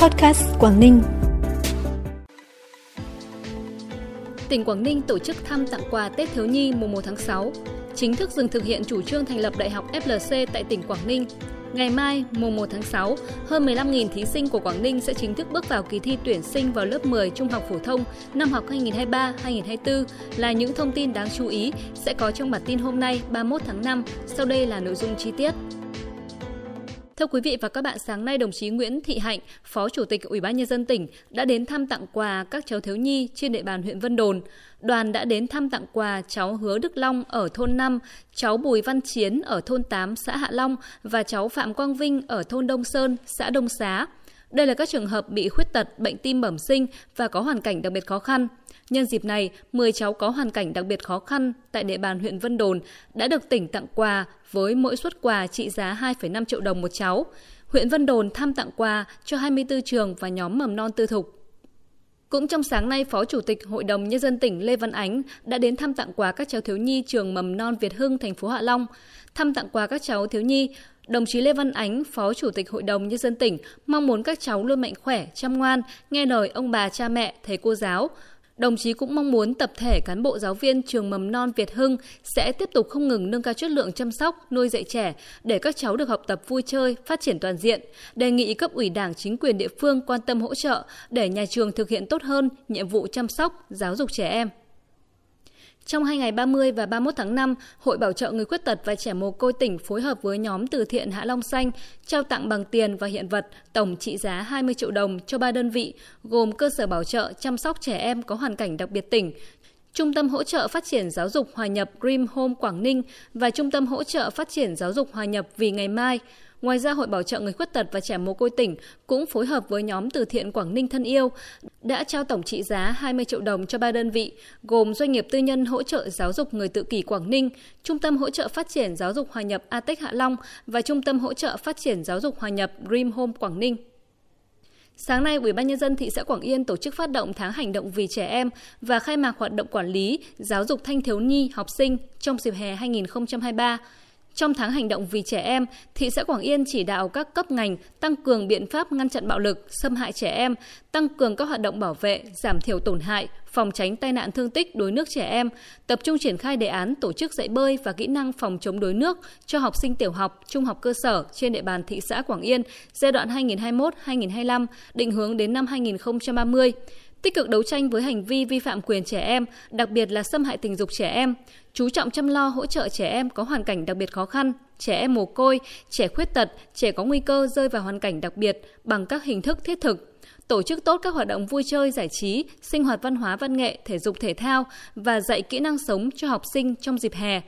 Podcast Quảng Ninh. Tỉnh Quảng Ninh tổ chức thăm tặng quà Tết thiếu nhi mùng 1 tháng 6, chính thức dừng thực hiện chủ trương thành lập Đại học FLC tại tỉnh Quảng Ninh. Ngày mai, mùng 1 tháng 6, hơn 15.000 thí sinh của Quảng Ninh sẽ chính thức bước vào kỳ thi tuyển sinh vào lớp 10 trung học phổ thông năm học 2023-2024 là những thông tin đáng chú ý sẽ có trong bản tin hôm nay 31 tháng 5. Sau đây là nội dung chi tiết. Thưa quý vị và các bạn, sáng nay đồng chí Nguyễn Thị Hạnh, Phó Chủ tịch Ủy ban nhân dân tỉnh đã đến thăm tặng quà các cháu thiếu nhi trên địa bàn huyện Vân Đồn. Đoàn đã đến thăm tặng quà cháu Hứa Đức Long ở thôn 5, cháu Bùi Văn Chiến ở thôn 8 xã Hạ Long và cháu Phạm Quang Vinh ở thôn Đông Sơn, xã Đông Xá. Đây là các trường hợp bị khuyết tật, bệnh tim bẩm sinh và có hoàn cảnh đặc biệt khó khăn. Nhân dịp này, 10 cháu có hoàn cảnh đặc biệt khó khăn tại địa bàn huyện Vân Đồn đã được tỉnh tặng quà với mỗi suất quà trị giá 2,5 triệu đồng một cháu. Huyện Vân Đồn thăm tặng quà cho 24 trường và nhóm mầm non tư thục. Cũng trong sáng nay, Phó Chủ tịch Hội đồng Nhân dân tỉnh Lê Văn Ánh đã đến thăm tặng quà các cháu thiếu nhi trường mầm non Việt Hưng, thành phố Hạ Long. Thăm tặng quà các cháu thiếu nhi, đồng chí Lê Văn Ánh, Phó Chủ tịch Hội đồng Nhân dân tỉnh, mong muốn các cháu luôn mạnh khỏe, chăm ngoan, nghe lời ông bà cha mẹ, thầy cô giáo, Đồng chí cũng mong muốn tập thể cán bộ giáo viên trường mầm non Việt Hưng sẽ tiếp tục không ngừng nâng cao chất lượng chăm sóc, nuôi dạy trẻ để các cháu được học tập vui chơi, phát triển toàn diện. Đề nghị cấp ủy Đảng, chính quyền địa phương quan tâm hỗ trợ để nhà trường thực hiện tốt hơn nhiệm vụ chăm sóc, giáo dục trẻ em. Trong hai ngày 30 và 31 tháng 5, Hội Bảo trợ Người Khuyết tật và Trẻ Mồ Côi tỉnh phối hợp với nhóm từ thiện Hạ Long Xanh trao tặng bằng tiền và hiện vật tổng trị giá 20 triệu đồng cho ba đơn vị, gồm cơ sở bảo trợ chăm sóc trẻ em có hoàn cảnh đặc biệt tỉnh, Trung tâm hỗ trợ phát triển giáo dục hòa nhập Dream Home Quảng Ninh và Trung tâm hỗ trợ phát triển giáo dục hòa nhập Vì Ngày Mai – Ngoài ra, Hội Bảo trợ Người Khuyết tật và Trẻ Mồ Côi tỉnh cũng phối hợp với nhóm từ thiện Quảng Ninh Thân Yêu đã trao tổng trị giá 20 triệu đồng cho ba đơn vị, gồm Doanh nghiệp tư nhân hỗ trợ giáo dục người tự kỷ Quảng Ninh, Trung tâm hỗ trợ phát triển giáo dục hòa nhập ATEC Hạ Long và Trung tâm hỗ trợ phát triển giáo dục hòa nhập Dream Home Quảng Ninh. Sáng nay, Ủy ban nhân dân thị xã Quảng Yên tổ chức phát động tháng hành động vì trẻ em và khai mạc hoạt động quản lý giáo dục thanh thiếu nhi học sinh trong dịp hè 2023. Trong tháng hành động vì trẻ em, thị xã Quảng Yên chỉ đạo các cấp ngành tăng cường biện pháp ngăn chặn bạo lực, xâm hại trẻ em, tăng cường các hoạt động bảo vệ, giảm thiểu tổn hại, phòng tránh tai nạn thương tích đuối nước trẻ em, tập trung triển khai đề án tổ chức dạy bơi và kỹ năng phòng chống đuối nước cho học sinh tiểu học, trung học cơ sở trên địa bàn thị xã Quảng Yên giai đoạn 2021-2025, định hướng đến năm 2030 tích cực đấu tranh với hành vi vi phạm quyền trẻ em, đặc biệt là xâm hại tình dục trẻ em, chú trọng chăm lo hỗ trợ trẻ em có hoàn cảnh đặc biệt khó khăn, trẻ em mồ côi, trẻ khuyết tật, trẻ có nguy cơ rơi vào hoàn cảnh đặc biệt bằng các hình thức thiết thực, tổ chức tốt các hoạt động vui chơi giải trí, sinh hoạt văn hóa văn nghệ, thể dục thể thao và dạy kỹ năng sống cho học sinh trong dịp hè.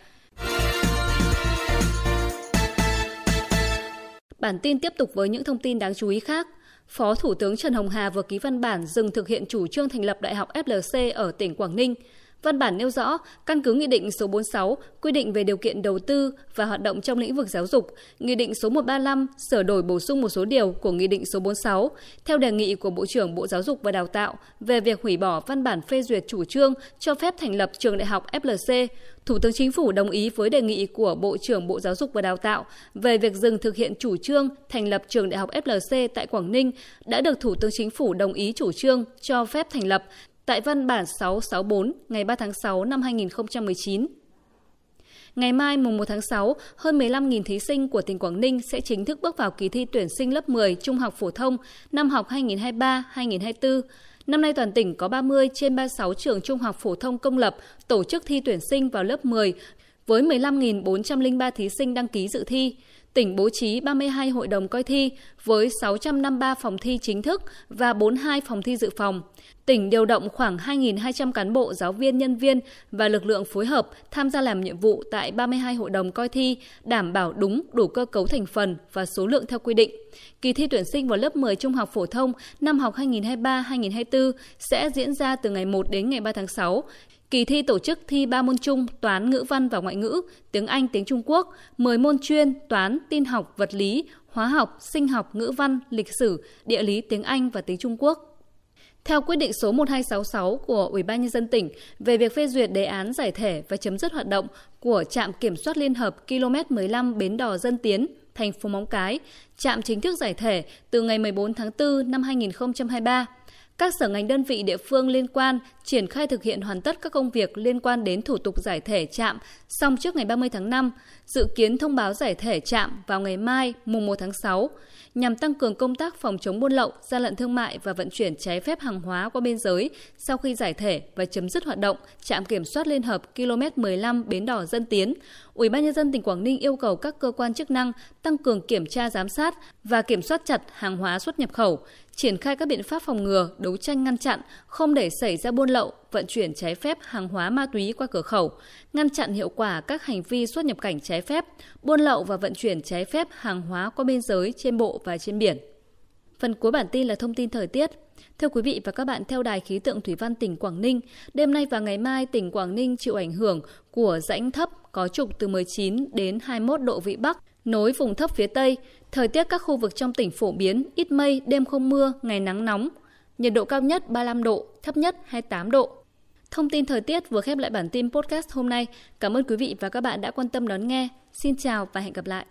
Bản tin tiếp tục với những thông tin đáng chú ý khác. Phó Thủ tướng Trần Hồng Hà vừa ký văn bản dừng thực hiện chủ trương thành lập Đại học FLC ở tỉnh Quảng Ninh. Văn bản nêu rõ, căn cứ Nghị định số 46 quy định về điều kiện đầu tư và hoạt động trong lĩnh vực giáo dục, Nghị định số 135 sửa đổi bổ sung một số điều của Nghị định số 46 theo đề nghị của Bộ trưởng Bộ Giáo dục và Đào tạo về việc hủy bỏ văn bản phê duyệt chủ trương cho phép thành lập trường đại học FLC. Thủ tướng Chính phủ đồng ý với đề nghị của Bộ trưởng Bộ Giáo dục và Đào tạo về việc dừng thực hiện chủ trương thành lập trường đại học FLC tại Quảng Ninh đã được Thủ tướng Chính phủ đồng ý chủ trương cho phép thành lập tại văn bản 664 ngày 3 tháng 6 năm 2019. Ngày mai mùng 1 tháng 6, hơn 15.000 thí sinh của tỉnh Quảng Ninh sẽ chính thức bước vào kỳ thi tuyển sinh lớp 10 trung học phổ thông năm học 2023-2024. Năm nay toàn tỉnh có 30 trên 36 trường trung học phổ thông công lập tổ chức thi tuyển sinh vào lớp 10 với 15.403 thí sinh đăng ký dự thi tỉnh bố trí 32 hội đồng coi thi với 653 phòng thi chính thức và 42 phòng thi dự phòng. Tỉnh điều động khoảng 2.200 cán bộ, giáo viên, nhân viên và lực lượng phối hợp tham gia làm nhiệm vụ tại 32 hội đồng coi thi, đảm bảo đúng đủ cơ cấu thành phần và số lượng theo quy định. Kỳ thi tuyển sinh vào lớp 10 trung học phổ thông năm học 2023-2024 sẽ diễn ra từ ngày 1 đến ngày 3 tháng 6. Kỳ thi tổ chức thi 3 môn chung, toán, ngữ văn và ngoại ngữ, tiếng Anh, tiếng Trung Quốc, 10 môn chuyên, toán, tin học, vật lý, hóa học, sinh học, ngữ văn, lịch sử, địa lý, tiếng Anh và tiếng Trung Quốc. Theo quyết định số 1266 của Ủy ban nhân dân tỉnh về việc phê duyệt đề án giải thể và chấm dứt hoạt động của trạm kiểm soát liên hợp km 15 Bến Đò Dân Tiến, thành phố Móng Cái, trạm chính thức giải thể từ ngày 14 tháng 4 năm 2023 các sở ngành đơn vị địa phương liên quan triển khai thực hiện hoàn tất các công việc liên quan đến thủ tục giải thể trạm xong trước ngày 30 tháng 5, dự kiến thông báo giải thể trạm vào ngày mai, mùng 1 tháng 6, nhằm tăng cường công tác phòng chống buôn lậu, gian lận thương mại và vận chuyển trái phép hàng hóa qua biên giới sau khi giải thể và chấm dứt hoạt động trạm kiểm soát liên hợp km 15 Bến Đỏ Dân Tiến. Ủy ban nhân dân tỉnh Quảng Ninh yêu cầu các cơ quan chức năng tăng cường kiểm tra giám sát và kiểm soát chặt hàng hóa xuất nhập khẩu, triển khai các biện pháp phòng ngừa, đấu tranh ngăn chặn, không để xảy ra buôn lậu, vận chuyển trái phép hàng hóa ma túy qua cửa khẩu, ngăn chặn hiệu quả các hành vi xuất nhập cảnh trái phép, buôn lậu và vận chuyển trái phép hàng hóa qua biên giới trên bộ và trên biển. Phần cuối bản tin là thông tin thời tiết. Thưa quý vị và các bạn, theo Đài khí tượng Thủy văn tỉnh Quảng Ninh, đêm nay và ngày mai tỉnh Quảng Ninh chịu ảnh hưởng của rãnh thấp có trục từ 19 đến 21 độ vĩ Bắc, nối vùng thấp phía Tây. Thời tiết các khu vực trong tỉnh phổ biến, ít mây, đêm không mưa, ngày nắng nóng. Nhiệt độ cao nhất 35 độ, thấp nhất 28 độ. Thông tin thời tiết vừa khép lại bản tin podcast hôm nay. Cảm ơn quý vị và các bạn đã quan tâm đón nghe. Xin chào và hẹn gặp lại.